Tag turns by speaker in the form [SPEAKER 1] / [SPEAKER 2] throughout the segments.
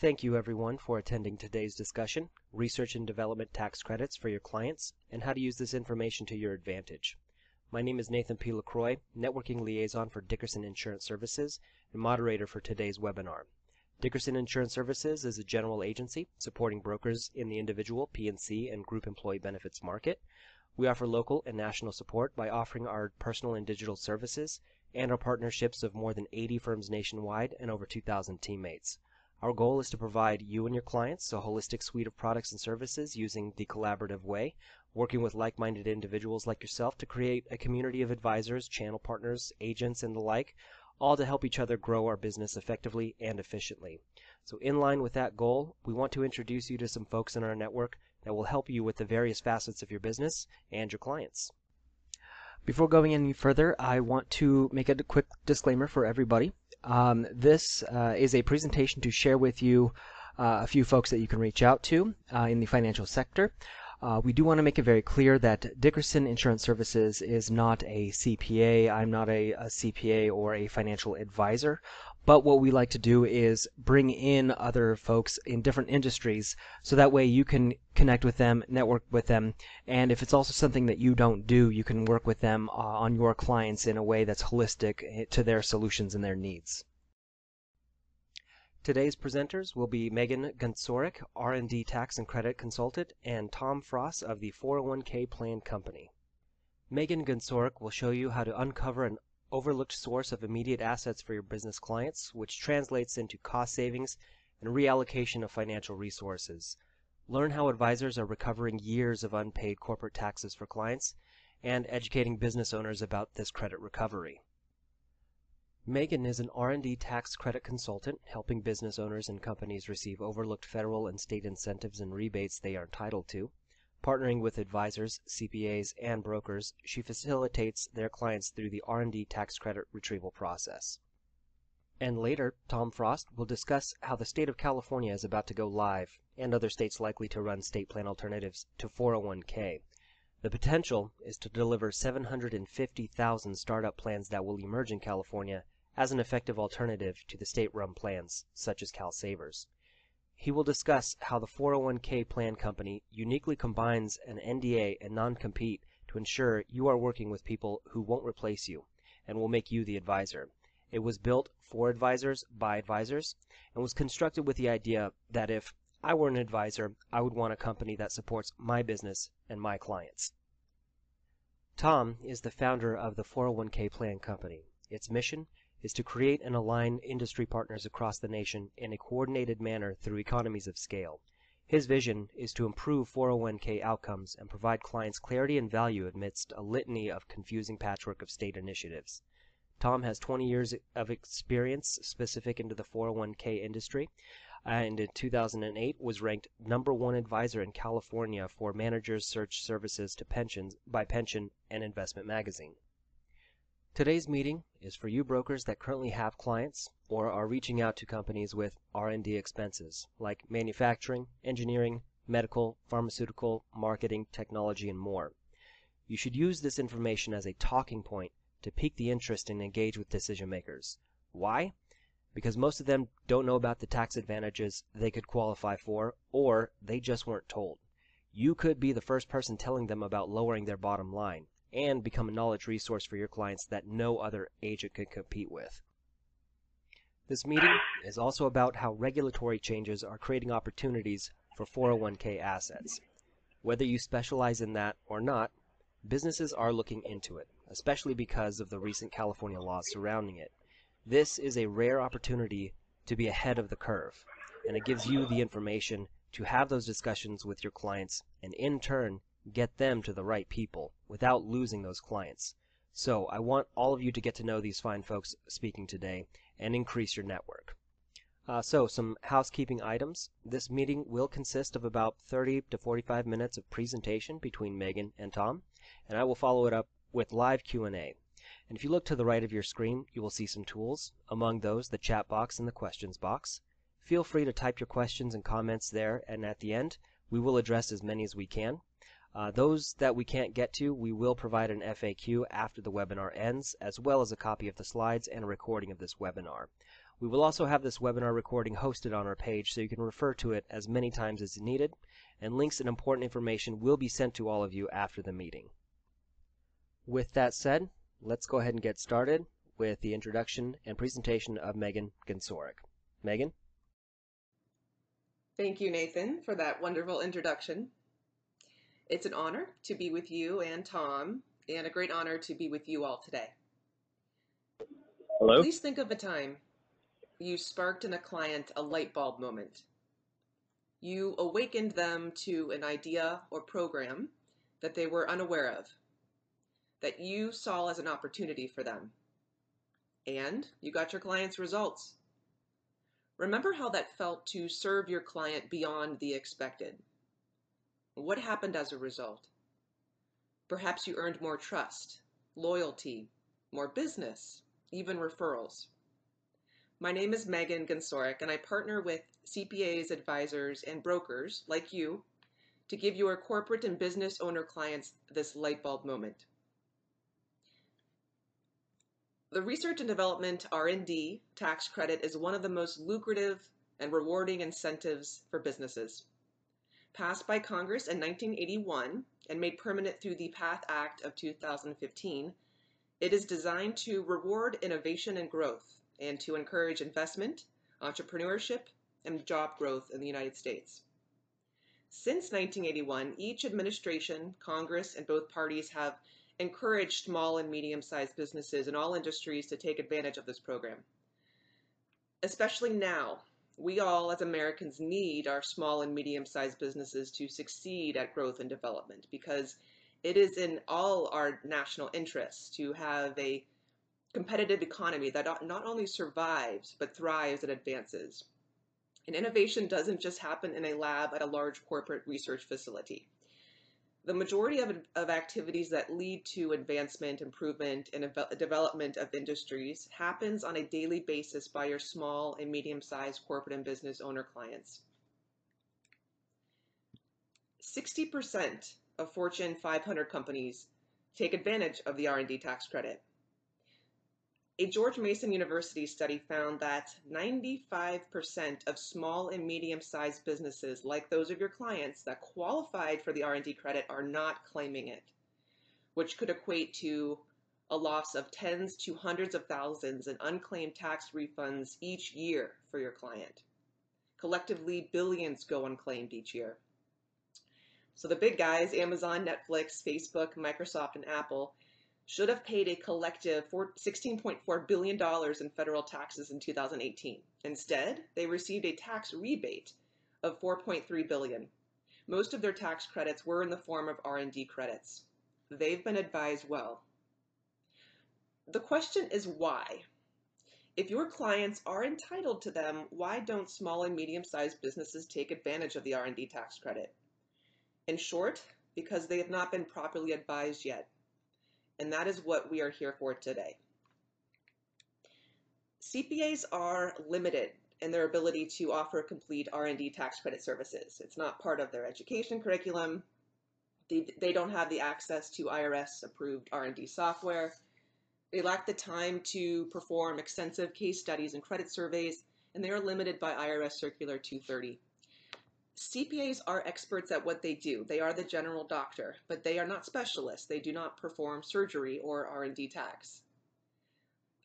[SPEAKER 1] Thank you everyone for attending today's discussion, Research and Development Tax Credits for your clients, and how to use this information to your advantage. My name is Nathan P. LaCroix, Networking Liaison for Dickerson Insurance Services and moderator for today's webinar. Dickerson Insurance Services is a general agency supporting brokers in the individual, P&C, and group employee benefits market. We offer local and national support by offering our personal and digital services and our partnerships of more than 80 firms nationwide and over 2,000 teammates. Our goal is to provide you and your clients a holistic suite of products and services using the collaborative way, working with like minded individuals like yourself to create a community of advisors, channel partners, agents, and the like, all to help each other grow our business effectively and efficiently. So, in line with that goal, we want to introduce you to some folks in our network that will help you with the various facets of your business and your clients. Before going any further, I want to make a quick disclaimer for everybody. Um, this uh, is a presentation to share with you uh, a few folks that you can reach out to uh, in the financial sector. Uh, we do want to make it very clear that Dickerson Insurance Services is not a CPA. I'm not a, a CPA or a financial advisor. But what we like to do is bring in other folks in different industries so that way you can connect with them, network with them, and if it's also something that you don't do, you can work with them uh, on your clients in a way that's holistic eh, to their solutions and their needs. Today's presenters will be Megan Gunsorek, R&D Tax and Credit Consultant, and Tom Frost of the 401k Plan Company. Megan Gunsorek will show you how to uncover an overlooked source of immediate assets for your business clients, which translates into cost savings and reallocation of financial resources. Learn how advisors are recovering years of unpaid corporate taxes for clients and educating business owners about this credit recovery. Megan is an R&D tax credit consultant helping business owners and companies receive overlooked federal and state incentives and rebates they are entitled to. Partnering with advisors, CPAs, and brokers, she facilitates their clients through the R&D tax credit retrieval process. And later, Tom Frost will discuss how the state of California is about to go live, and other states likely to run state plan alternatives to 401k. The potential is to deliver 750,000 startup plans that will emerge in California as an effective alternative to the state run plans, such as CalSavers. He will discuss how the 401k plan company uniquely combines an NDA and non-compete to ensure you are working with people who won't replace you and will make you the advisor. It was built for advisors by advisors and was constructed with the idea that if I were an advisor, I would want a company that supports my business and my clients. Tom is the founder of the 401k Plan Company. Its mission is to create and align industry partners across the nation in a coordinated manner through economies of scale. His vision is to improve 401k outcomes and provide clients clarity and value amidst a litany of confusing patchwork of state initiatives. Tom has 20 years of experience specific into the 401k industry and in 2008 was ranked number one advisor in California for managers search services to pensions by Pension and Investment Magazine. Today's meeting is for you brokers that currently have clients or are reaching out to companies with R&D expenses like manufacturing, engineering, medical, pharmaceutical, marketing, technology, and more. You should use this information as a talking point to pique the interest and engage with decision makers. Why? Because most of them don't know about the tax advantages they could qualify for, or they just weren't told. You could be the first person telling them about lowering their bottom line and become a knowledge resource for your clients that no other agent can compete with. This meeting is also about how regulatory changes are creating opportunities for 401k assets. Whether you specialize in that or not, businesses are looking into it, especially because of the recent California laws surrounding it. This is a rare opportunity to be ahead of the curve, and it gives you the information to have those discussions with your clients and in turn get them to the right people without losing those clients. So I want all of you to get to know these fine folks speaking today and increase your network. Uh, so some housekeeping items. This meeting will consist of about 30 to 45 minutes of presentation between Megan and Tom, and I will follow it up with live Q&A. And if you look to the right of your screen, you will see some tools, among those the chat box and the questions box. Feel free to type your questions and comments there, and at the end, we will address as many as we can. Uh, those that we can't get to, we will provide an FAQ after the webinar ends, as well as a copy of the slides and a recording of this webinar. We will also have this webinar recording hosted on our page so you can refer to it as many times as needed, and links and important information will be sent to all of you after the meeting. With that said, let's go ahead and get started with the introduction and presentation of Megan Gunsorek. Megan?
[SPEAKER 2] Thank you, Nathan, for that wonderful introduction. It's an honor to be with you and Tom, and a great honor to be with you all today.
[SPEAKER 3] Hello?
[SPEAKER 2] Please think of a time you sparked in a client a light bulb moment. You awakened them to an idea or program that they were unaware of, that you saw as an opportunity for them. And you got your client's results. Remember how that felt to serve your client beyond the expected. What happened as a result? Perhaps you earned more trust, loyalty, more business, even referrals. My name is Megan Gunsorek, and I partner with CPAs, advisors, and brokers like you to give your corporate and business owner clients this light bulb moment. The research and development R&D tax credit is one of the most lucrative and rewarding incentives for businesses. Passed by Congress in 1981 and made permanent through the PATH Act of 2015, it is designed to reward innovation and growth and to encourage investment, entrepreneurship, and job growth in the United States. Since 1981, each administration, Congress, and both parties have encouraged small and medium-sized businesses in all industries to take advantage of this program. Especially now, we all as Americans need our small and medium-sized businesses to succeed at growth and development because it is in all our national interests to have a competitive economy that not only survives but thrives and advances. And innovation doesn't just happen in a lab at a large corporate research facility. The majority of, of activities that lead to advancement, improvement, and development of industries happens on a daily basis by your small and medium-sized corporate and business owner clients. 60% of Fortune 500 companies take advantage of the R&D tax credit. A George Mason University study found that 95% of small and medium-sized businesses like those of your clients that qualified for the R&D credit are not claiming it, which could equate to a loss of tens to hundreds of thousands in unclaimed tax refunds each year for your client. Collectively, billions go unclaimed each year. So the big guys, Amazon, Netflix, Facebook, Microsoft, and Apple, should have paid a collective $16.4 billion in federal taxes in 2018. Instead, they received a tax rebate of 4.3 billion. Most of their tax credits were in the form of R&D credits. They've been advised well. The question is why? If your clients are entitled to them, why don't small and medium-sized businesses take advantage of the R&D tax credit? In short, because they have not been properly advised yet and that is what we are here for today. CPAs are limited in their ability to offer complete R&D tax credit services. It's not part of their education curriculum. They, they don't have the access to IRS approved R&D software. They lack the time to perform extensive case studies and credit surveys, and they are limited by IRS Circular 230. CPAs are experts at what they do. They are the general doctor, but they are not specialists. They do not perform surgery or R&D tax.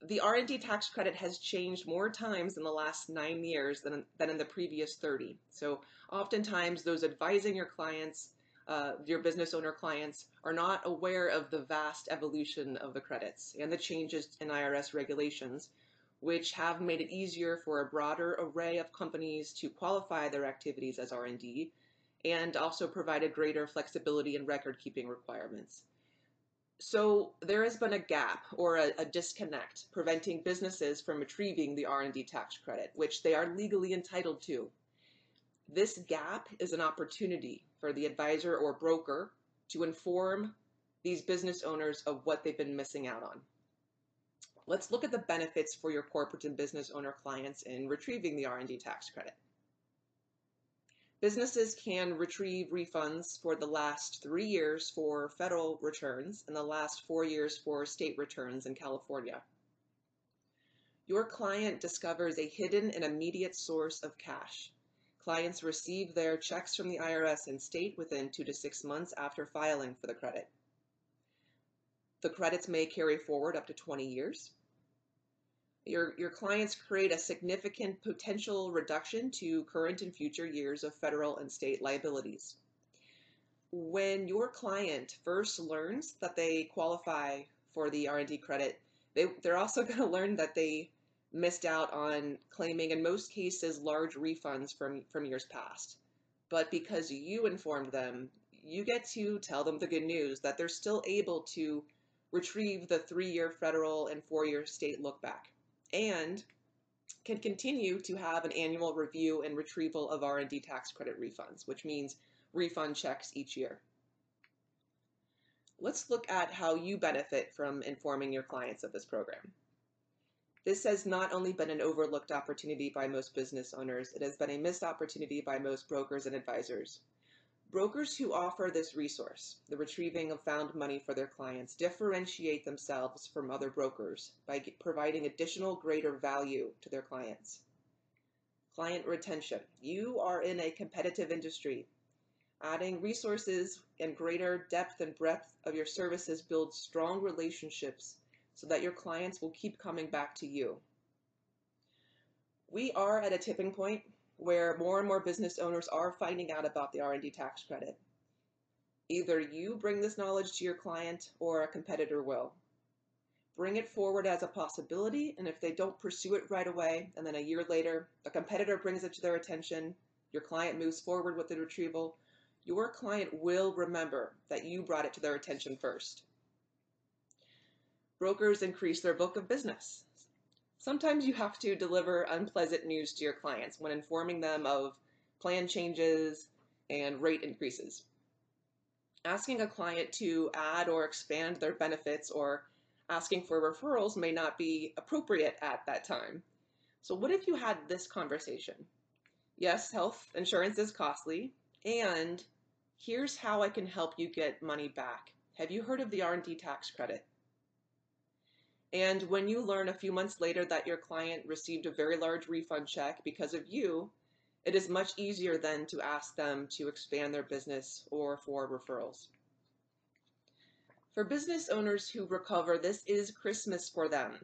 [SPEAKER 2] The R&D tax credit has changed more times in the last nine years than, than in the previous 30. So oftentimes those advising your clients, uh, your business owner clients, are not aware of the vast evolution of the credits and the changes in IRS regulations, which have made it easier for a broader array of companies to qualify their activities as R&D and also provided greater flexibility in record-keeping requirements. So there has been a gap or a, a, disconnect preventing businesses from retrieving the R&D tax credit, which they are legally entitled to. This gap is an opportunity for the advisor or broker to inform these business owners of what they've been missing out on. Let's look at the benefits for your corporate and business owner clients in retrieving the R&D tax credit. Businesses can retrieve refunds for the last three years for federal returns and the last four years for state returns in California. Your client discovers a hidden and immediate source of cash. Clients receive their checks from the IRS and state within two to six months after filing for the credit. The credits may carry forward up to 20 years. Your, your clients create a significant potential reduction to current and future years of federal and state liabilities. When your client first learns that they qualify for the R&D credit, they, they're also going to learn that they missed out on claiming, in most cases, large refunds from, from years past. But because you informed them, you get to tell them the good news that they're still able to retrieve the three-year federal and four-year state look back and can continue to have an annual review and retrieval of R&D tax credit refunds, which means refund checks each year. Let's look at how you benefit from informing your clients of this program. This has not only been an overlooked opportunity by most business owners, it has been a missed opportunity by most brokers and advisors. Brokers who offer this resource, the retrieving of found money for their clients, differentiate themselves from other brokers by providing additional greater value to their clients. Client retention. You are in a competitive industry. Adding resources and greater depth and breadth of your services builds strong relationships so that your clients will keep coming back to you. We are at a tipping point where more and more business owners are finding out about the R&D tax credit. Either you bring this knowledge to your client or a competitor will. Bring it forward as a possibility, and if they don't pursue it right away, and then a year later, a competitor brings it to their attention, your client moves forward with the retrieval, your client will remember that you brought it to their attention first brokers increase their book of business. Sometimes you have to deliver unpleasant news to your clients when informing them of plan changes and rate increases. Asking a client to add or expand their benefits or asking for referrals may not be appropriate at that time. So what if you had this conversation? Yes, health insurance is costly, and here's how I can help you get money back. Have you heard of the R&D tax credit? And when you learn a few months later that your client received a very large refund check because of you, it is much easier then to ask them to expand their business or for referrals. For business owners who recover, this is Christmas for them.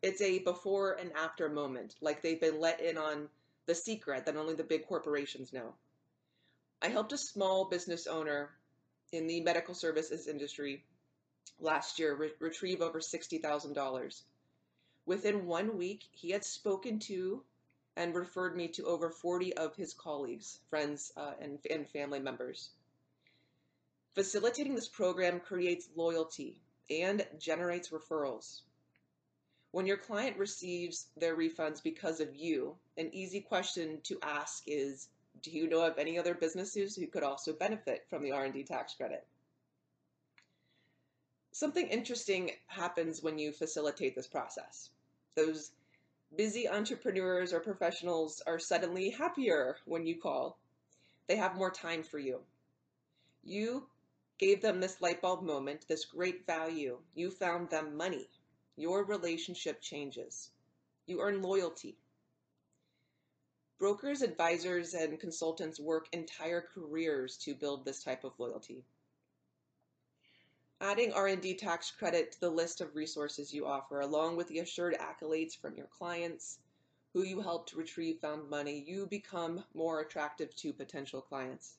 [SPEAKER 2] It's a before and after moment, like they've been let in on the secret that only the big corporations know. I helped a small business owner in the medical services industry last year re- retrieve over $60,000. Within one week, he had spoken to and referred me to over 40 of his colleagues, friends, uh, and, and family members. Facilitating this program creates loyalty and generates referrals. When your client receives their refunds because of you, an easy question to ask is, do you know of any other businesses who could also benefit from the R&D tax credit? Something interesting happens when you facilitate this process. Those busy entrepreneurs or professionals are suddenly happier when you call. They have more time for you. You gave them this light bulb moment, this great value. You found them money. Your relationship changes. You earn loyalty. Brokers, advisors, and consultants work entire careers to build this type of loyalty. Adding R&D tax credit to the list of resources you offer, along with the assured accolades from your clients, who you helped retrieve found money, you become more attractive to potential clients.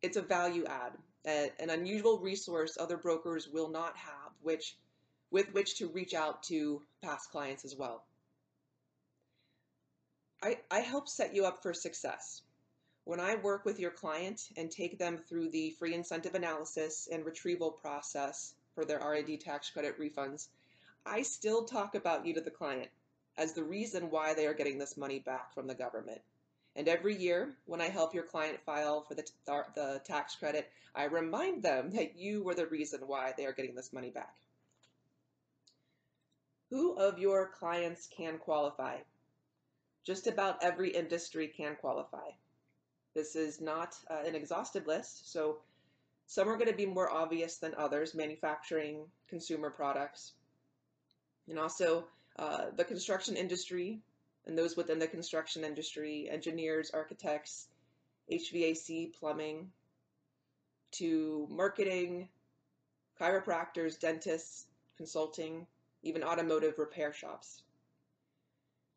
[SPEAKER 2] It's a value add, an unusual resource other brokers will not have, which with which to reach out to past clients as well. I, I help set you up for success. When I work with your client and take them through the free incentive analysis and retrieval process for their R&D tax credit refunds, I still talk about you to the client as the reason why they are getting this money back from the government. And every year, when I help your client file for the, the tax credit, I remind them that you were the reason why they are getting this money back. Who of your clients can qualify? Just about every industry can qualify. This is not uh, an exhaustive list, so some are going to be more obvious than others, manufacturing, consumer products. And also, uh, the construction industry and those within the construction industry, engineers, architects, HVAC, plumbing, to marketing, chiropractors, dentists, consulting, even automotive repair shops.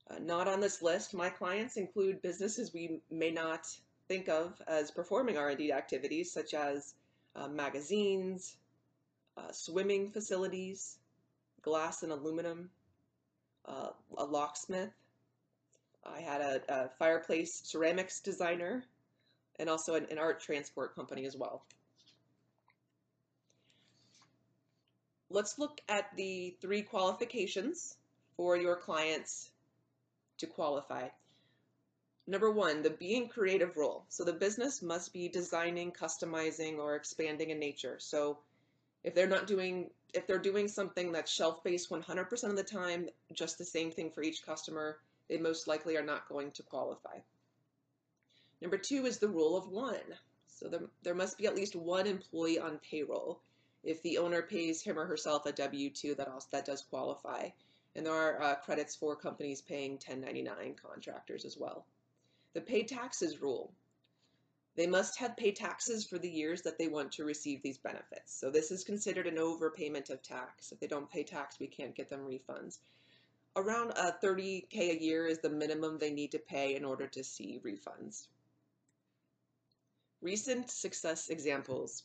[SPEAKER 2] Uh, not on this list, my clients include businesses we may not think of as performing R&D activities such as uh, magazines, uh, swimming facilities, glass and aluminum, uh, a locksmith. I had a, a, fireplace ceramics designer and also an, an art transport company as well. Let's look at the three qualifications for your clients to qualify. Number one, the being creative role. So the business must be designing, customizing, or expanding in nature. So if they're not doing, if they're doing something that's shelf-based 100% of the time, just the same thing for each customer, they most likely are not going to qualify. Number two is the rule of one. So there, there must be at least one employee on payroll. If the owner pays him or herself a W-2, that also that does qualify. And there are uh, credits for companies paying 1099 contractors as well. The pay taxes rule. They must have paid taxes for the years that they want to receive these benefits. So this is considered an overpayment of tax. If they don't pay tax, we can't get them refunds. Around uh, 30K a year is the minimum they need to pay in order to see refunds. Recent success examples.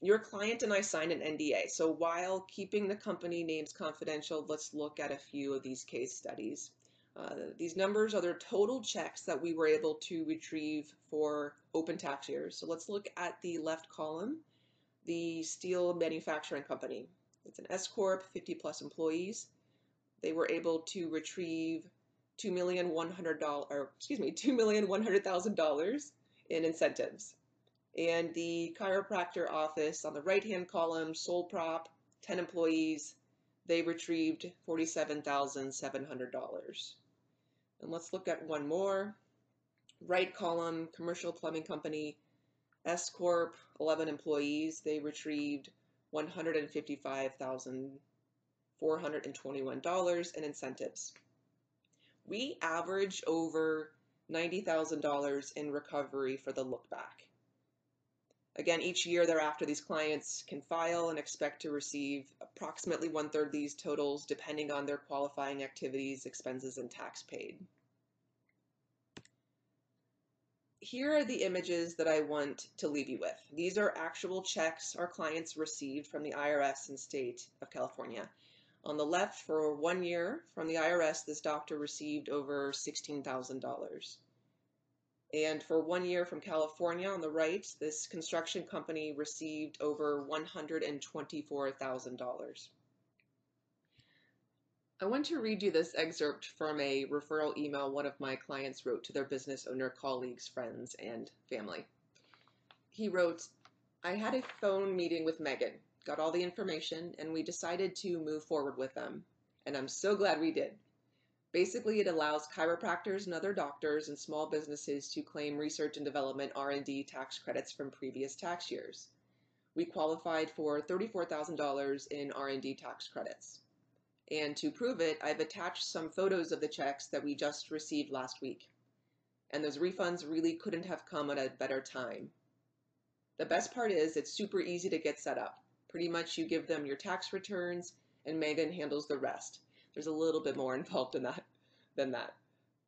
[SPEAKER 2] Your client and I signed an NDA. So while keeping the company names confidential, let's look at a few of these case studies. Uh, these numbers are their total checks that we were able to retrieve for open tax years. So let's look at the left column, the steel manufacturing company. It's an S Corp, 50 plus employees. They were able to retrieve two million one hundred dollars, or excuse me, two million one hundred thousand dollars in incentives. And the chiropractor office on the right-hand column, sole prop, 10 employees, they retrieved $47,700. And let's look at one more. Right column, commercial plumbing company, S Corp, 11 employees, they retrieved $155,421 in incentives. We average over $90,000 in recovery for the look back. Again, each year thereafter, these clients can file and expect to receive approximately one third of these totals depending on their qualifying activities, expenses, and tax paid. Here are the images that I want to leave you with. These are actual checks our clients received from the IRS and state of California. On the left, for one year from the IRS, this doctor received over $16,000. And for one year from California on the right, this construction company received over $124,000. I want to read you this excerpt from a referral email one of my clients wrote to their business owner colleagues, friends, and family. He wrote, I had a phone meeting with Megan, got all the information, and we decided to move forward with them. And I'm so glad we did. Basically, it allows chiropractors and other doctors and small businesses to claim research and development R&D tax credits from previous tax years. We qualified for $34,000 in R&D tax credits. And to prove it, I've attached some photos of the checks that we just received last week. And those refunds really couldn't have come at a better time. The best part is it's super easy to get set up. Pretty much you give them your tax returns and Megan handles the rest. There's a little bit more involved in that than that.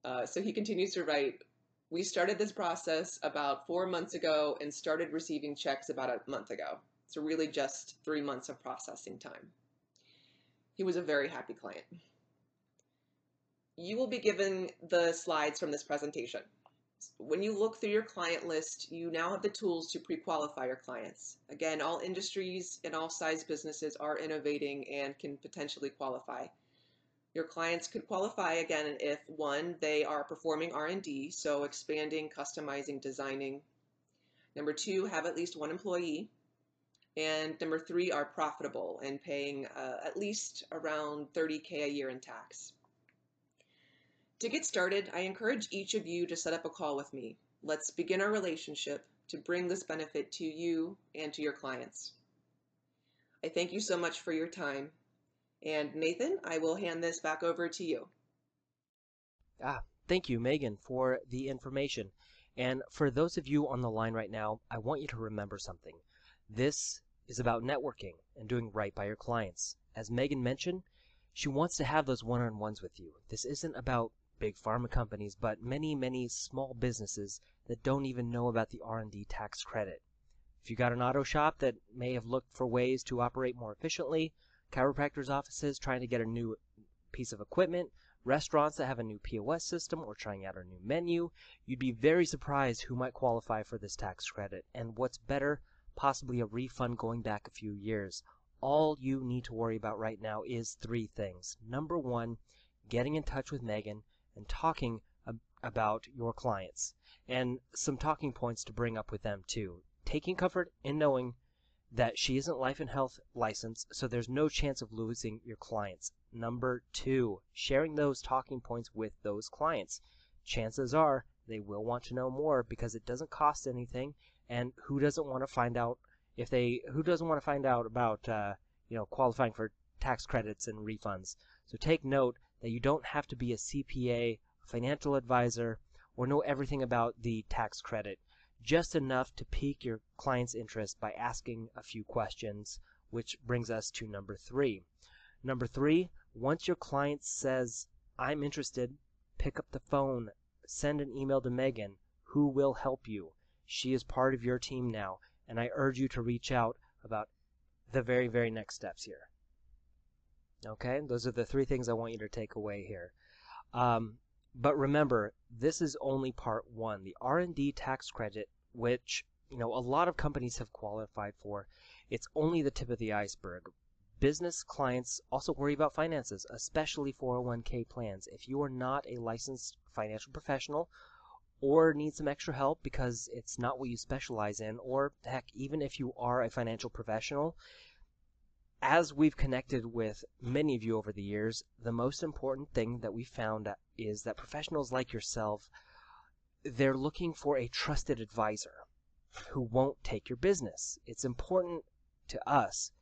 [SPEAKER 2] Uh, so he continues to write, we started this process about four months ago and started receiving checks about a month ago. So really just three months of processing time. He was a very happy client. You will be given the slides from this presentation. When you look through your client list, you now have the tools to pre-qualify your clients. Again, all industries and all size businesses are innovating and can potentially qualify. Your clients could qualify again if one, they are performing R&D, so expanding, customizing, designing. Number two, have at least one employee. And number three, are profitable and paying uh, at least around 30K a year in tax. To get started, I encourage each of you to set up a call with me. Let's begin our relationship to bring this benefit to you and to your clients. I thank you so much for your time And Nathan, I will hand this back over to you.
[SPEAKER 1] Ah, thank you, Megan, for the information. And for those of you on the line right now, I want you to remember something. This is about networking and doing right by your clients. As Megan mentioned, she wants to have those one-on-ones with you. This isn't about big pharma companies, but many, many small businesses that don't even know about the R&D tax credit. If you got an auto shop that may have looked for ways to operate more efficiently, chiropractors' offices trying to get a new piece of equipment, restaurants that have a new POS system or trying out a new menu, you'd be very surprised who might qualify for this tax credit. And what's better, possibly a refund going back a few years. All you need to worry about right now is three things. Number one, getting in touch with Megan and talking ab- about your clients and some talking points to bring up with them too. Taking comfort in knowing that she isn't life and health licensed, so there's no chance of losing your clients. Number two, sharing those talking points with those clients. Chances are they will want to know more because it doesn't cost anything, and who doesn't want to find out if they who doesn't want to find out about uh, you know qualifying for tax credits and refunds. So take note that you don't have to be a CPA, financial advisor, or know everything about the tax credit just enough to pique your client's interest by asking a few questions, which brings us to number three. Number three, once your client says, I'm interested, pick up the phone, send an email to Megan, who will help you. She is part of your team now, and I urge you to reach out about the very, very next steps here. Okay, those are the three things I want you to take away here. Um, but remember, this is only part one. The R&D tax credit, which you know a lot of companies have qualified for, it's only the tip of the iceberg. Business clients also worry about finances, especially 401k plans. If you are not a licensed financial professional or need some extra help because it's not what you specialize in, or heck, even if you are a financial professional, as we've connected with many of you over the years, the most important thing that we found is that professionals like yourself, they're looking for a trusted advisor who won't take your business. It's important to us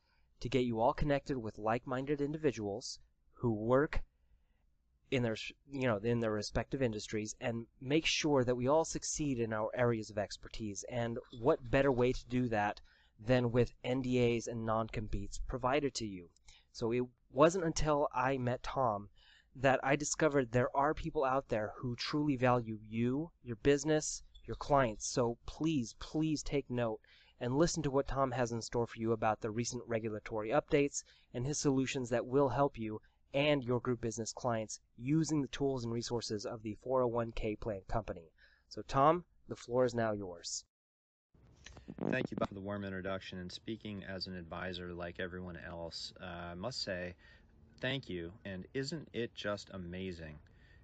[SPEAKER 1] to get you all connected with like-minded individuals who work in their you know in their respective industries and make sure that we all succeed in our areas of expertise and what better way to do that than with NDAs and non-competes provided to you. So it wasn't until I met Tom that I discovered there are people out there who truly value you, your business, your clients. So please, please take note and listen to what Tom has in store for you about the recent regulatory updates and his solutions that will help you and your group business clients using the tools and resources of the 401k plan company. So Tom, the floor is now yours.
[SPEAKER 3] Thank you, for the warm introduction. And speaking as an advisor like everyone else, uh, I must say thank you. And isn't it just amazing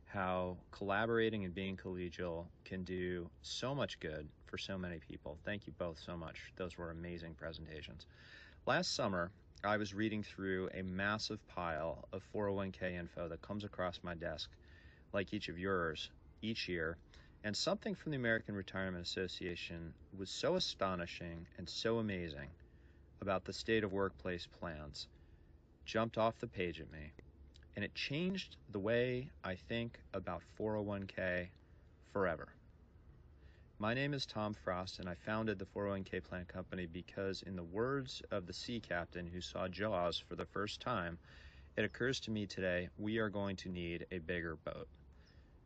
[SPEAKER 3] how collaborating and being collegial can do so much good for so many people? Thank you both so much. Those were amazing presentations. Last summer, I was reading through a massive pile of 401k info that comes across my desk, like each of yours, each year and something from the American Retirement Association was so astonishing and so amazing about the state of workplace plans jumped off the page at me. And it changed the way I think about 401k forever. My name is Tom Frost, and I founded the 401k plan company because, in the words of the sea captain who saw Jaws for the first time, it occurs to me today we are going to need a bigger boat.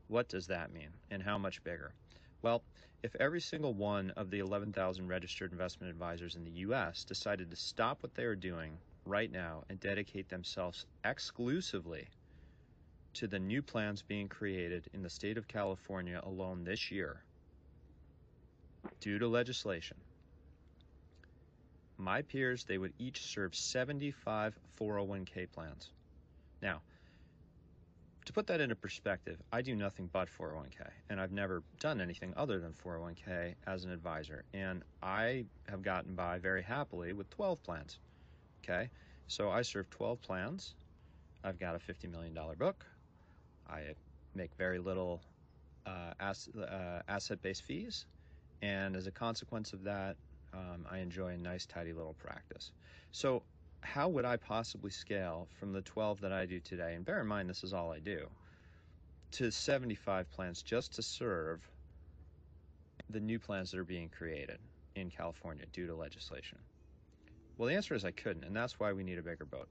[SPEAKER 3] What does that mean and how much bigger? Well, if every single one of the 11,000 registered investment advisors in the US decided to stop what they are doing right now and dedicate themselves exclusively to the new plans being created in the state of California alone this year due to legislation, my peers, they would each serve 75 401k plans. Now, to put that into perspective, I do nothing but 401k, and I've never done anything other than 401k as an advisor, and I have gotten by very happily with 12 plans. Okay, so I serve 12 plans. I've got a $50 million book. I make very little uh, ass, uh, asset-based fees, and as a consequence of that, um, I enjoy a nice, tidy little practice. So how would I possibly scale from the 12 that I do today? And bear in mind, this is all I do to 75 plants just to serve the new plans that are being created in California due to legislation? Well, the answer is I couldn't, and that's why we need a bigger boat.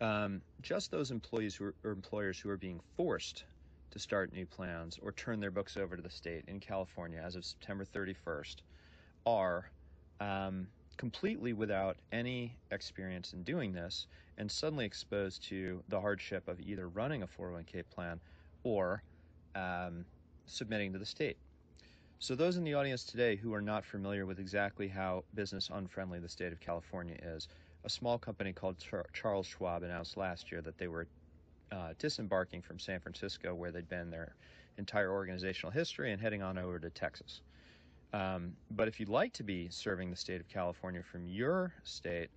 [SPEAKER 3] Um, just those employees who are, or employers who are being forced to start new plans or turn their books over to the state in California as of September 31st are um, completely without any experience in doing this and suddenly exposed to the hardship of either running a 401k plan or um, submitting to the state. So, those in the audience today who are not familiar with exactly how business unfriendly the state of California is, a small company called Char- Charles Schwab announced last year that they were uh, disembarking from San Francisco, where they'd been their entire organizational history, and heading on over to Texas. Um, but if you'd like to be serving the state of California from your state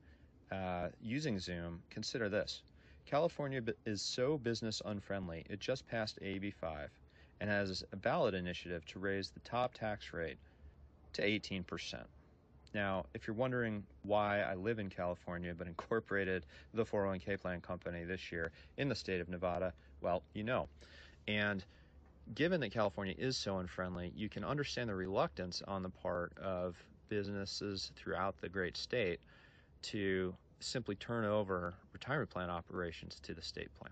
[SPEAKER 3] uh, using Zoom, consider this. California is so business unfriendly, it just passed AB 5 and has a ballot initiative to raise the top tax rate to 18%. Now, if you're wondering why I live in California but incorporated the 401k plan company this year in the state of Nevada, well, you know. And given that California is so unfriendly, you can understand the reluctance on the part of businesses throughout the great state to simply turn over retirement plan operations to the state plan.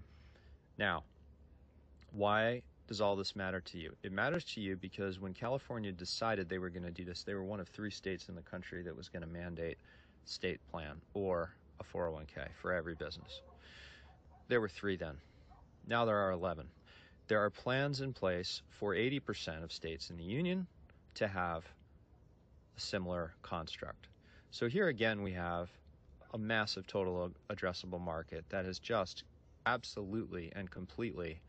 [SPEAKER 3] Now, why does all this matter to you? It matters to you because when California decided they were going to do this, they were one of three states in the country that was going to mandate state plan or a 401k for every business. There were three then. Now there are 11. There are plans in place for 80% of states in the union to have a similar construct. So here again, we have a massive total addressable market that has just absolutely and completely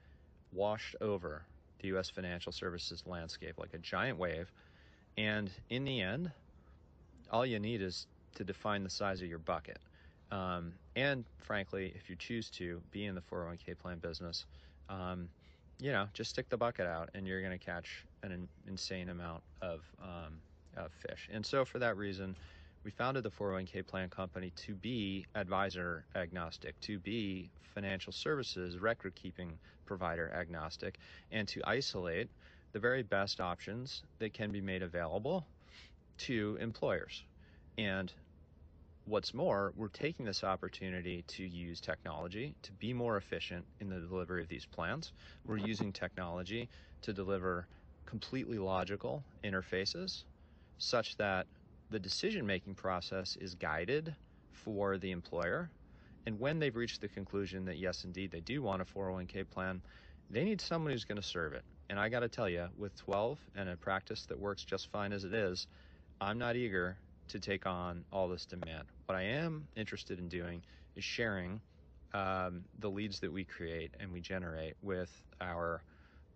[SPEAKER 3] washed over the U.S. financial services landscape like a giant wave. And in the end, all you need is to define the size of your bucket. Um, and frankly, if you choose to be in the 401k plan business, um, you know, just stick the bucket out and you're going to catch an insane amount of, um, of fish. And so, for that reason, we founded the 401k plan company to be advisor agnostic, to be financial services record keeping provider agnostic, and to isolate the very best options that can be made available to employers. And what's more, we're taking this opportunity to use technology to be more efficient in the delivery of these plans. We're using technology to deliver completely logical interfaces such that the decision making process is guided for the employer. And when they've reached the conclusion that yes, indeed, they do want a 401k plan, they need someone who's going to serve it. And I got to tell you, with 12 and a practice that works just fine as it is, I'm not eager to take on all this demand. What I am interested in doing is sharing um, the leads that we create and we generate with our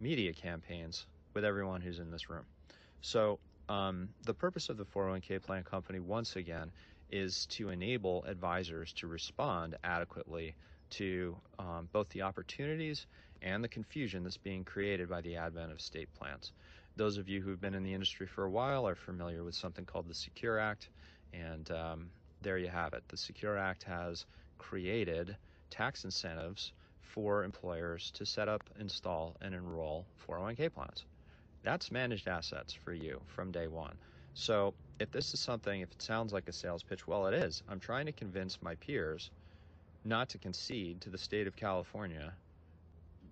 [SPEAKER 3] media campaigns with everyone who's in this room. So um, the purpose of the 401k plan company, once again, is to enable advisors to respond adequately to um, both the opportunities and the confusion that's being created by the advent of state plans. Those of you who've been in the industry for a while are familiar with something called the Secure Act, and um, there you have it. The Secure Act has created tax incentives for employers to set up, install, and enroll 401k plans. That's managed assets for you from day one. So if this is something, if it sounds like a sales pitch, well, it is. I'm trying to convince my peers not to concede to the state of California,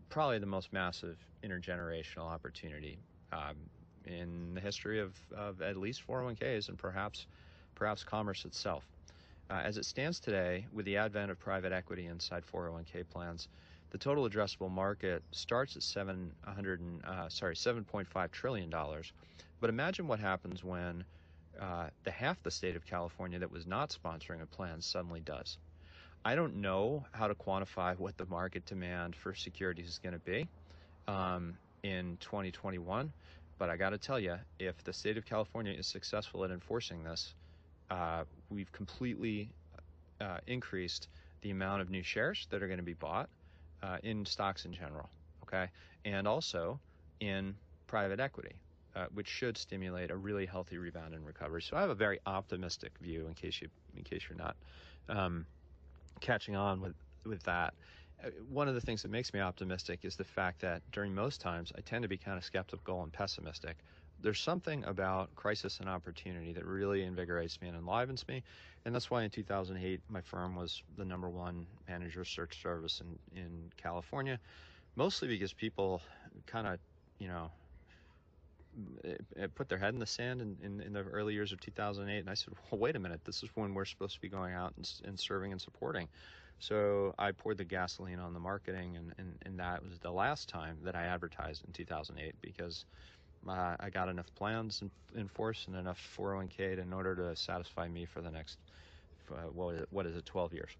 [SPEAKER 3] probably the most massive intergenerational opportunity um, in the history of, of at least 401ks and perhaps perhaps commerce itself. Uh, as it stands today, with the advent of private equity inside 401k plans, the total addressable market starts at 700 uh, sorry 7.5 trillion dollars. But imagine what happens when uh, the half the state of California that was not sponsoring a plan suddenly does. I don't know how to quantify what the market demand for securities is going to be um, in 2021, but I got to tell you, if the state of California is successful at enforcing this, uh, we've completely uh, increased the amount of new shares that are going to be bought uh, in stocks in general, okay, and also in private equity, uh, which should stimulate a really healthy rebound and recovery. So I have a very optimistic view, in case you, in case you're not um, catching on with with that. One of the things that makes me optimistic is the fact that during most times I tend to be kind of skeptical and pessimistic. There's something about crisis and opportunity that really invigorates me and enlivens me, and that's why in 2008 my firm was the number one manager search service in in California, mostly because people kind of you know eh, eh, put their head in the sand in, in, in, the early years of 2008 and i said well wait a minute this is when we're supposed to be going out and, and serving and supporting so I poured the gasoline on the marketing, and, and, and that was the last time that I advertised in 2008 because uh, I got enough plans in, in, force and enough 401k in order to satisfy me for the next, uh, what, is it, what is it, 12 years.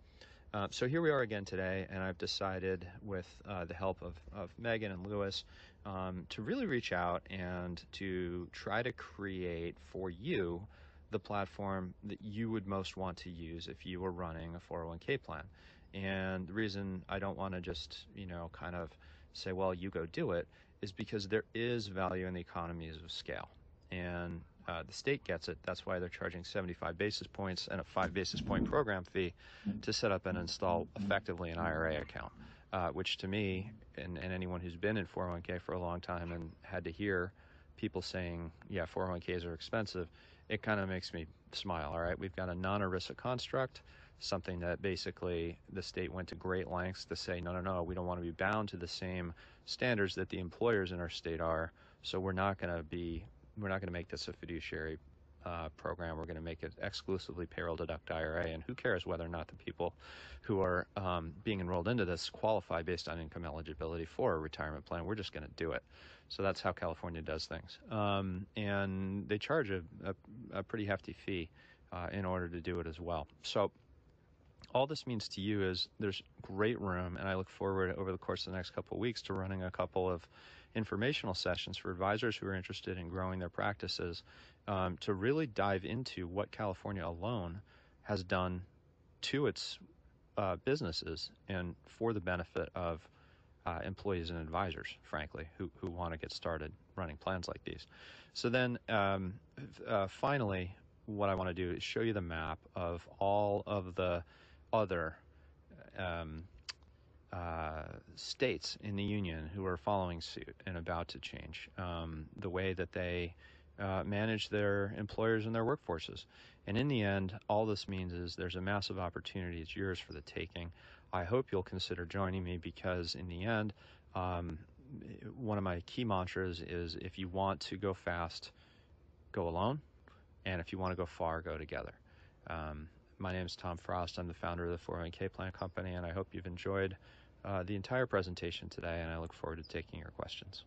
[SPEAKER 3] Uh, so here we are again today, and I've decided, with uh, the help of, of Megan and Lewis, um, to really reach out and to try to create for you the platform that you would most want to use if you were running a 401k plan. And the reason I don't want to just, you know, kind of say, well, you go do it, is because there is value in the economies of scale. And uh, the state gets it. That's why they're charging 75 basis points and a 5 basis point program fee to set up and install effectively an IRA account, uh, which to me, and, and anyone who's been in 401k for a long time and had to hear people saying, yeah, 401ks are expensive, it kind of makes me smile. All right, we've got a non ERISA construct, something that basically the state went to great lengths to say, no, no, no, we don't want to be bound to the same standards that the employers in our state are. So we're not going to be, we're not going to make this a fiduciary uh, program. We're going to make it exclusively payroll deduct IRA. And who cares whether or not the people who are um, being enrolled into this qualify based on income eligibility for a retirement plan? We're just going to do it. So that's how California does things. Um, and they charge a, a, a pretty hefty fee uh, in order to do it as well. So all this means to you is there's great room, and I look forward over the course of the next couple of weeks to running a couple of informational sessions for advisors who are interested in growing their practices um, to really dive into what California alone has done to its uh, businesses and for the benefit of uh, employees and advisors, frankly, who, who want to get started running plans like these. So then um, uh, finally, what I want to do is show you the map of all of the other um, uh, states in the union who are following suit and about to change um, the way that they uh, manage their employers and their workforces. And in the end, all this means is there's a massive opportunity. It's yours for the taking. I hope you'll consider joining me because in the end, um, one of my key mantras is if you want to go fast, go alone. And if you want to go far, go together. Um, my name is Tom Frost. I'm the founder of the 401k Plan Company, and I hope you've enjoyed uh, the entire presentation today, and I look forward to taking your questions.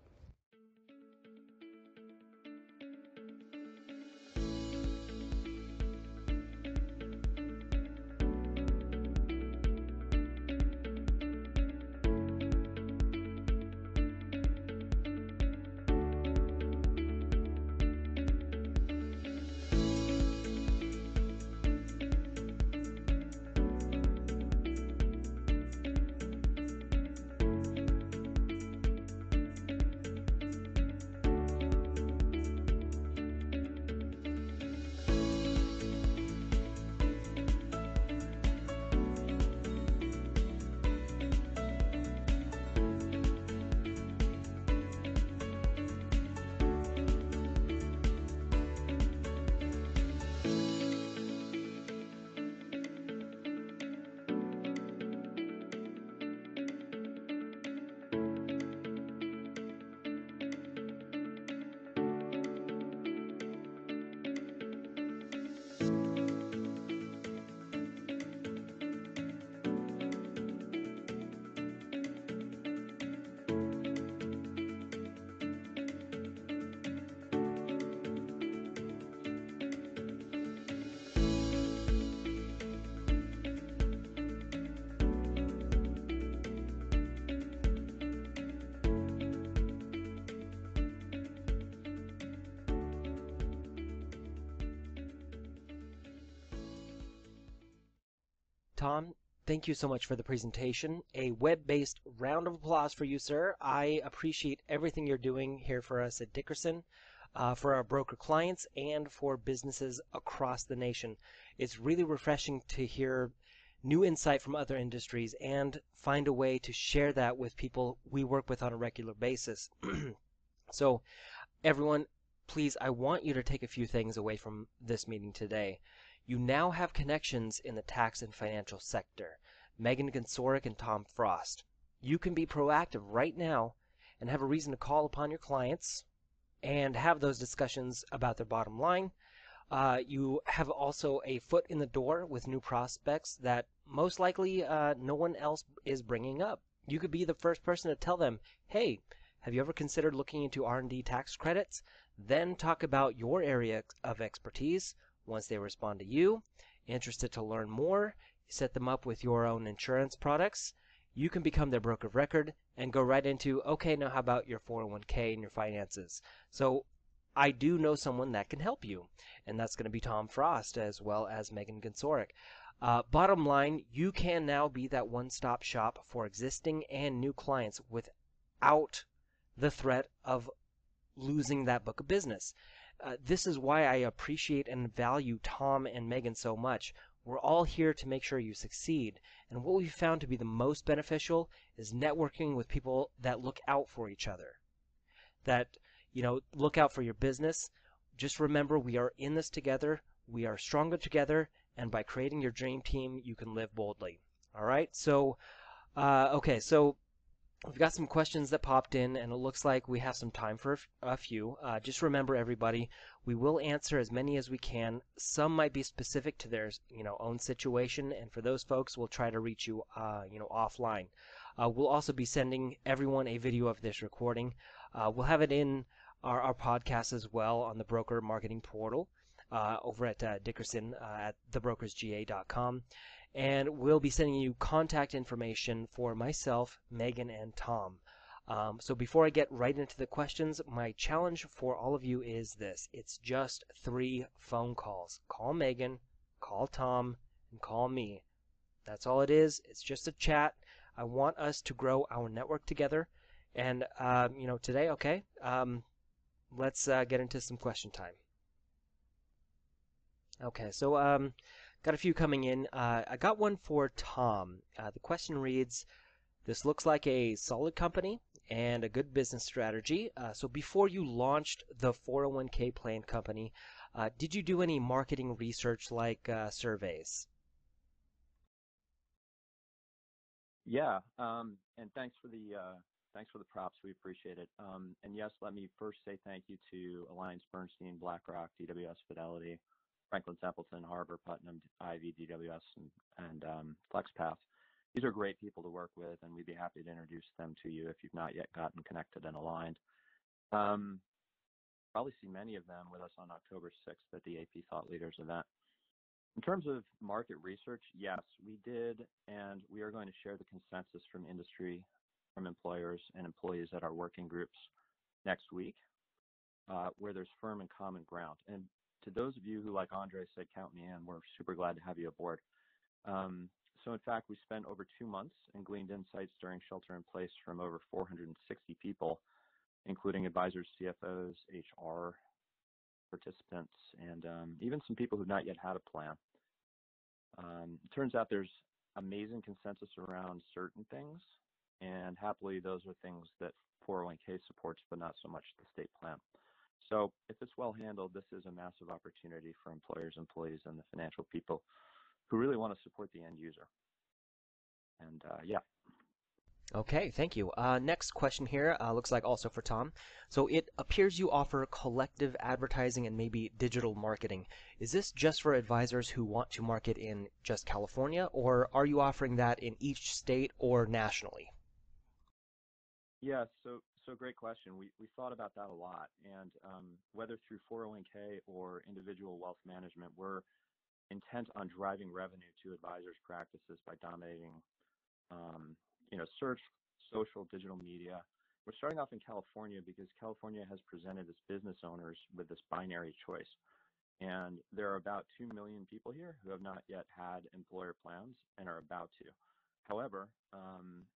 [SPEAKER 1] Tom, thank you so much for the presentation. A web-based round of applause for you, sir. I appreciate everything you're doing here for us at Dickerson, uh, for our broker clients, and for businesses across the nation. It's really refreshing to hear new insight from other industries and find a way to share that with people we work with on a regular basis. so, everyone, please, I want you to take a few things away from this meeting today. You now have connections in the tax and financial sector. Megan Gunsorek and Tom Frost. You can be proactive right now and have a reason to call upon your clients and have those discussions about their bottom line. Uh, you have also a foot in the door with new prospects that most likely uh, no one else is bringing up. You could be the first person to tell them, "Hey, have you ever considered looking into R&D tax credits?" Then talk about your area of expertise. Once they respond to you, interested to learn more, set them up with your own insurance products, you can become their broker of record and go right into, okay, now how about your 401k and your finances? So I do know someone that can help you, and that's going to be Tom Frost as well as Megan Gunsorek. Uh, bottom line, you can now be that one stop shop for existing and new clients without the threat of losing that book of business. Uh, this is why I appreciate and value Tom and Megan so much. We're all here to make sure you succeed. And what we've found to be the most beneficial is networking with people that look out for each other. That, you know, look out for your business. Just remember we are in this together. We are stronger together. And by creating your dream team, you can live boldly. All right. So, uh, okay. So We've got some questions that popped in, and it looks like we have some time for a few. Uh, just remember, everybody, we will answer as many as we can. Some might be specific to their, you know, own situation, and for those folks, we'll try to reach you, uh, you know, offline. Uh, we'll also be sending everyone a video of this recording. Uh, we'll have it in our, our podcast as well on the broker marketing portal. Uh, over at uh, Dickerson at thebrokersga.com and we'll be sending you contact information for myself, Megan, and Tom. Um, so before I get right into the questions, my challenge for all of you is this. It's just three phone calls. Call Megan, call Tom, and call me. That's all it is. It's just a chat. I want us to grow our network together. And, um, you know, today, okay, um, let's uh, get into some question time. Okay, so um, Got a few coming in. Uh, I got one for Tom. Uh, the question reads This looks like a solid company and a good business strategy. Uh, so, before you launched the 401k plan company, uh, did you do any marketing research like uh, surveys?
[SPEAKER 3] Yeah, um, and thanks for the uh, thanks for the props. We appreciate it. Um, and yes, let me first say thank you to Alliance Bernstein, BlackRock, DWS Fidelity, Franklin Templeton, Harbor, Putnam, Ivy, DWS, and, and um, FlexPath. These are great people to work with, and we'd be happy to introduce them to you if you've not yet gotten connected and aligned. Um, probably see many of them with us on October 6th at the AP Thought Leaders event. In terms of market research, yes, we did, and we are going to share the consensus from industry, from employers and employees at our working groups next week, uh, where there's firm and common ground. And to those of you who, like Andre said, count me in, we're super glad to have you aboard. Um, so in fact, we spent over two months and gleaned insights during shelter in place from over 460 people, including advisors, CFOs, HR participants, and um, even some people who've not yet had a plan. Um, it turns out there's amazing consensus around certain things, and happily those are things that 401k supports, but not so much the state plan. So if it's well handled, this is a massive opportunity for employers, employees, and the financial people who really want to support the end user. And uh, yeah.
[SPEAKER 1] Okay, thank you. Uh, next question here uh, looks like also for Tom. So it appears you offer collective advertising and maybe digital marketing. Is this just for advisors who want to market in just California, or are you offering that in each state or nationally?
[SPEAKER 3] Yeah, so so great question. We we thought about that a lot, and um, whether through 401k or individual wealth management, we're intent on driving revenue to advisors' practices by dominating, um, you know, search, social, digital media. We're starting off in California because California has presented its business owners with this binary choice. And there are about 2 million people here who have not yet had employer plans and are about to. However, um,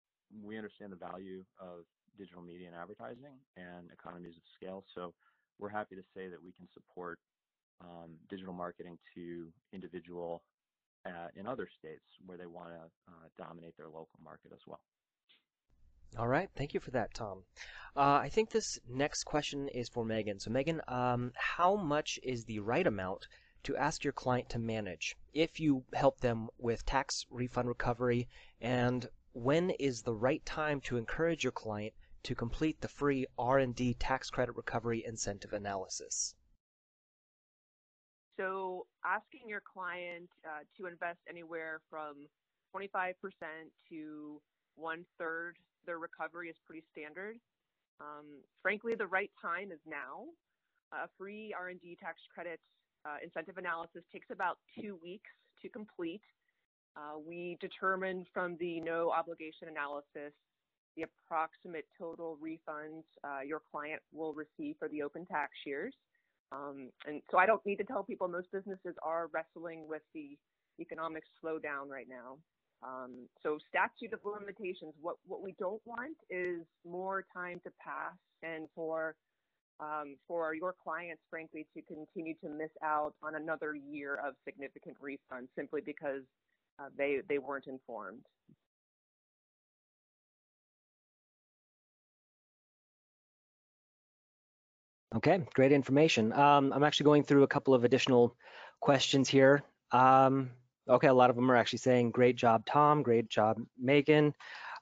[SPEAKER 3] we understand the value of digital media and advertising and economies of scale. So we're happy to say that we can support um, digital marketing to individual
[SPEAKER 4] uh, in other states where they want to uh, dominate their local market as well.
[SPEAKER 1] All right, thank you for that, Tom. Uh, I think this next question is for Megan. So, Megan, um, how much is the right amount to ask your client to manage if you help them with tax refund recovery? And when is the right time to encourage your client to complete the free R&D tax credit recovery incentive analysis?
[SPEAKER 5] So, asking your client uh, to invest anywhere from 25% to one third their recovery is pretty standard. Um, frankly, the right time is now. A free R&D tax credit uh, incentive analysis takes about two weeks to complete. Uh, we determine from the no obligation analysis the approximate total refunds uh, your client will receive for the open tax years. Um, and so I don't need to tell people most businesses are wrestling with the economic slowdown right now. Um, so statute of limitations, what, what we don't want is more time to pass and for um, for your clients, frankly, to continue to miss out on another year of significant refunds simply because uh, they they weren't informed.
[SPEAKER 1] Okay, great information. Um, I'm actually going through a couple of additional questions here. Um, okay, a lot of them are actually saying, great job, Tom, great job, Megan.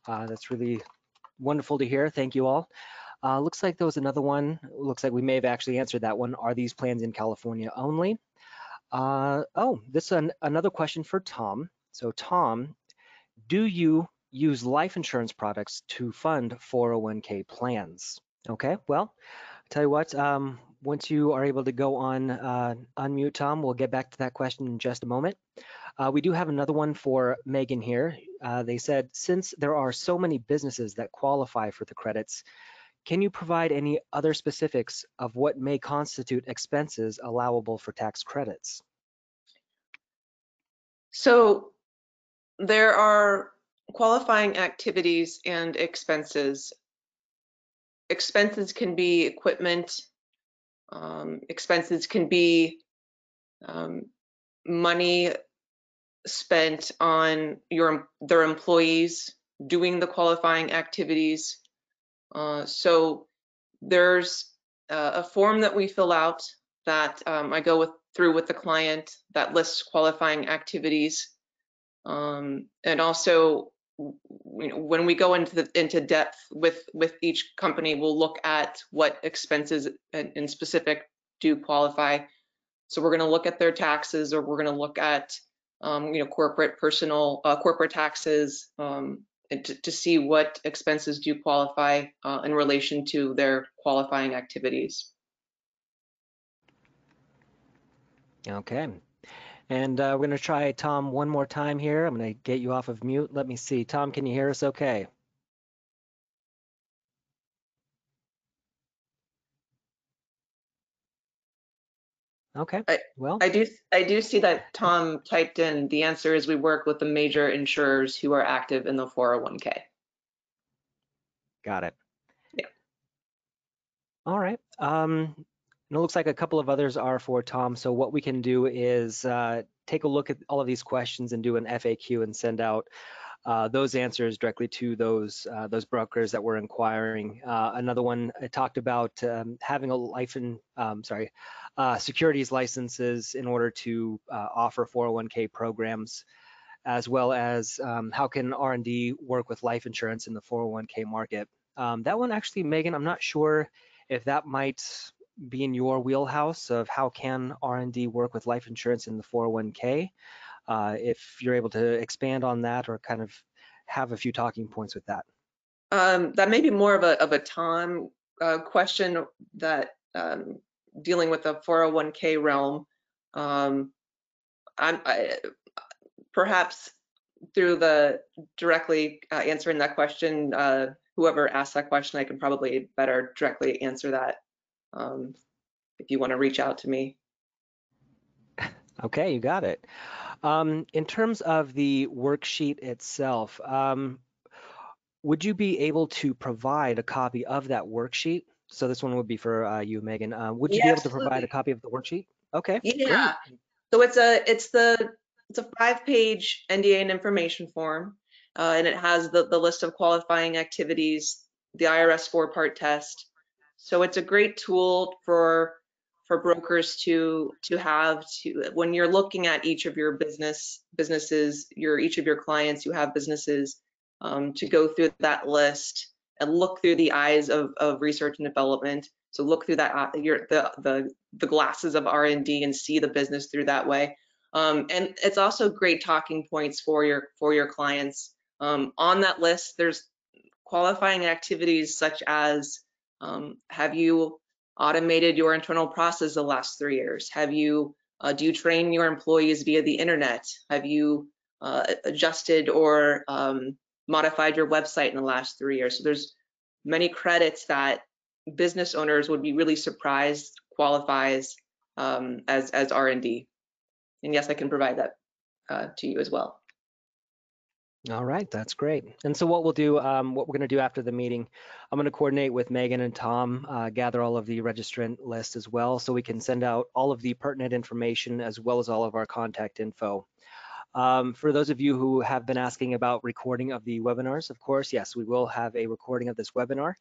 [SPEAKER 1] Uh, that's really wonderful to hear. Thank you all. Uh, looks like there was another one. Looks like we may have actually answered that one. Are these plans in California only? Uh, oh, this is an, another question for Tom. So Tom, do you use life insurance products to fund 401k plans? Okay, well, Tell you what, um, once you are able to go on uh, unmute, Tom, we'll get back to that question in just a moment. Uh, we do have another one for Megan here. Uh, they said, since there are so many businesses that qualify for the credits, can you provide any other specifics of what may constitute expenses allowable for tax credits?
[SPEAKER 2] So there are qualifying activities and expenses expenses can be equipment, um, expenses can be um, money spent on your their employees doing the qualifying activities. Uh, so there's uh, a form that we fill out that um, I go with through with the client that lists qualifying activities. Um, and also when we go into the, into depth with with each company, we'll look at what expenses in, in specific do qualify. So we're going to look at their taxes, or we're going to look at um, you know corporate personal uh, corporate taxes um, to, to, see what expenses do qualify uh, in relation to their qualifying activities.
[SPEAKER 1] Okay, and uh, we're going to try Tom one more time here. I'm going to get you off of mute. Let me see. Tom, can you hear us okay? Okay.
[SPEAKER 2] I,
[SPEAKER 1] well,
[SPEAKER 2] I do I do see that Tom typed in the answer is we work with the major insurers who are active in the 401k.
[SPEAKER 1] Got it.
[SPEAKER 2] Yeah.
[SPEAKER 1] All right. Um, and it looks like a couple of others are for Tom. So what we can do is uh, take a look at all of these questions and do an FAQ and send out uh, those answers directly to those uh, those brokers that were inquiring. Uh, another one I talked about um, having a life and um, sorry uh, securities licenses in order to uh, offer 401k programs, as well as um, how can R&D work with life insurance in the 401k market. Um, that one actually, Megan, I'm not sure if that might be in your wheelhouse of how can R&D work with life insurance in the 401k. Uh, if you're able to expand on that or kind of have a few talking points with that.
[SPEAKER 2] Um, that may be more of a of a Tom uh, question that um, dealing with the 401k realm. Um, I'm I, perhaps through the directly uh, answering that question, uh, whoever asked that question, I can probably better directly answer that um, if you want to reach out to me.
[SPEAKER 1] Okay, you got it. Um, in terms of the worksheet itself, um, would you be able to provide a copy of that worksheet? So this one would be for uh, you, Megan. Uh, would you
[SPEAKER 2] yeah,
[SPEAKER 1] be able
[SPEAKER 2] absolutely.
[SPEAKER 1] to provide a copy of the worksheet? Okay.
[SPEAKER 2] Yeah. Great. So it's a it's the it's a five-page NDA and information form, uh, and it has the, the list of qualifying activities, the IRS four-part test. So it's a great tool for for brokers to to have to when you're looking at each of your business businesses, your each of your clients, you have businesses um, to go through that list and look through the eyes of, of research and development. So look through that uh, your the the the glasses of R&D and see the business through that way. Um, and it's also great talking points for your for your clients. Um, on that list, there's qualifying activities such as um, have you automated your internal process the last three years? Have you uh, do you train your employees via the internet? Have you uh, adjusted or um, modified your website in the last three years? So there's many credits that business owners would be really surprised qualifies um, as as R&D. And yes, I can provide that uh, to you as well.
[SPEAKER 1] All right, that's great. And so what we'll do, um, what we're going to do after the meeting, I'm going to coordinate with Megan and Tom, uh, gather all of the registrant list as well, so we can send out all of the pertinent information as well as all of our contact info. Um, for those of you who have been asking about recording of the webinars, of course, yes, we will have a recording of this webinar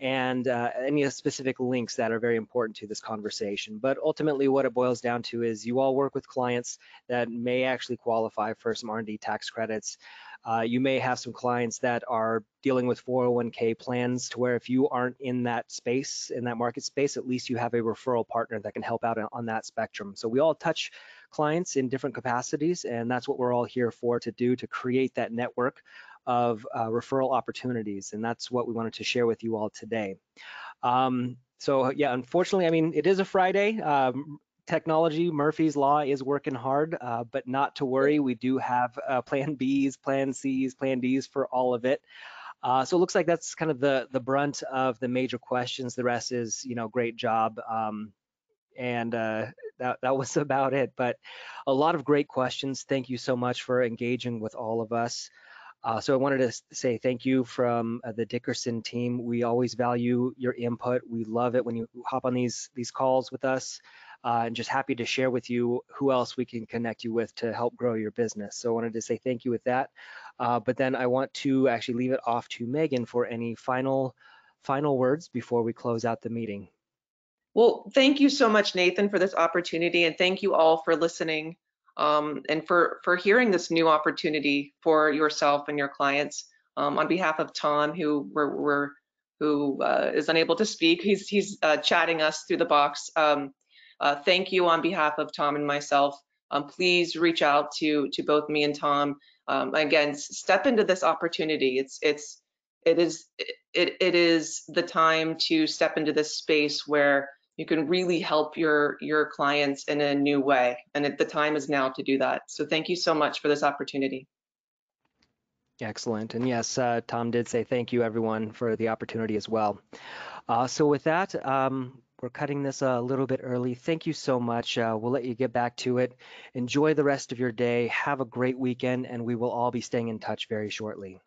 [SPEAKER 1] and uh, any specific links that are very important to this conversation. But ultimately what it boils down to is you all work with clients that may actually qualify for some R&D tax credits. Uh, you may have some clients that are dealing with 401k plans to where if you aren't in that space, in that market space, at least you have a referral partner that can help out on that spectrum. So we all touch clients in different capacities, and that's what we're all here for to do to create that network of uh, referral opportunities. And that's what we wanted to share with you all today. Um, so yeah, unfortunately, I mean, it is a Friday. Um, technology, Murphy's Law is working hard, uh, but not to worry. We do have uh, plan Bs, plan Cs, plan Ds for all of it. Uh, so it looks like that's kind of the the brunt of the major questions. The rest is, you know, great job. Um, and uh, that, that was about it. But a lot of great questions. Thank you so much for engaging with all of us. Uh, so I wanted to say thank you from uh, the Dickerson team. We always value your input. We love it when you hop on these these calls with us uh, and just happy to share with you who else we can connect you with to help grow your business. So I wanted to say thank you with that. Uh, but then I want to actually leave it off to Megan for any final final words before we close out the meeting.
[SPEAKER 2] Well, thank you so much, Nathan, for this opportunity, and thank you all for listening um, and for for hearing this new opportunity for yourself and your clients. Um, on behalf of Tom, who we're, we're who uh, is unable to speak, he's he's uh, chatting us through the box. Um, uh, thank you on behalf of Tom and myself. Um, please reach out to to both me and Tom. Um, again, step into this opportunity. It's it's it is it it is the time to step into this space where you can really help your your clients in a new way, and it, the time is now to do that. So thank you so much for this opportunity.
[SPEAKER 1] Excellent. And yes, uh, Tom did say thank you everyone for the opportunity as well. Uh, so with that, um, we're cutting this a little bit early. Thank you so much. Uh, we'll let you get back to it. Enjoy the rest of your day. Have a great weekend, and we will all be staying in touch very shortly.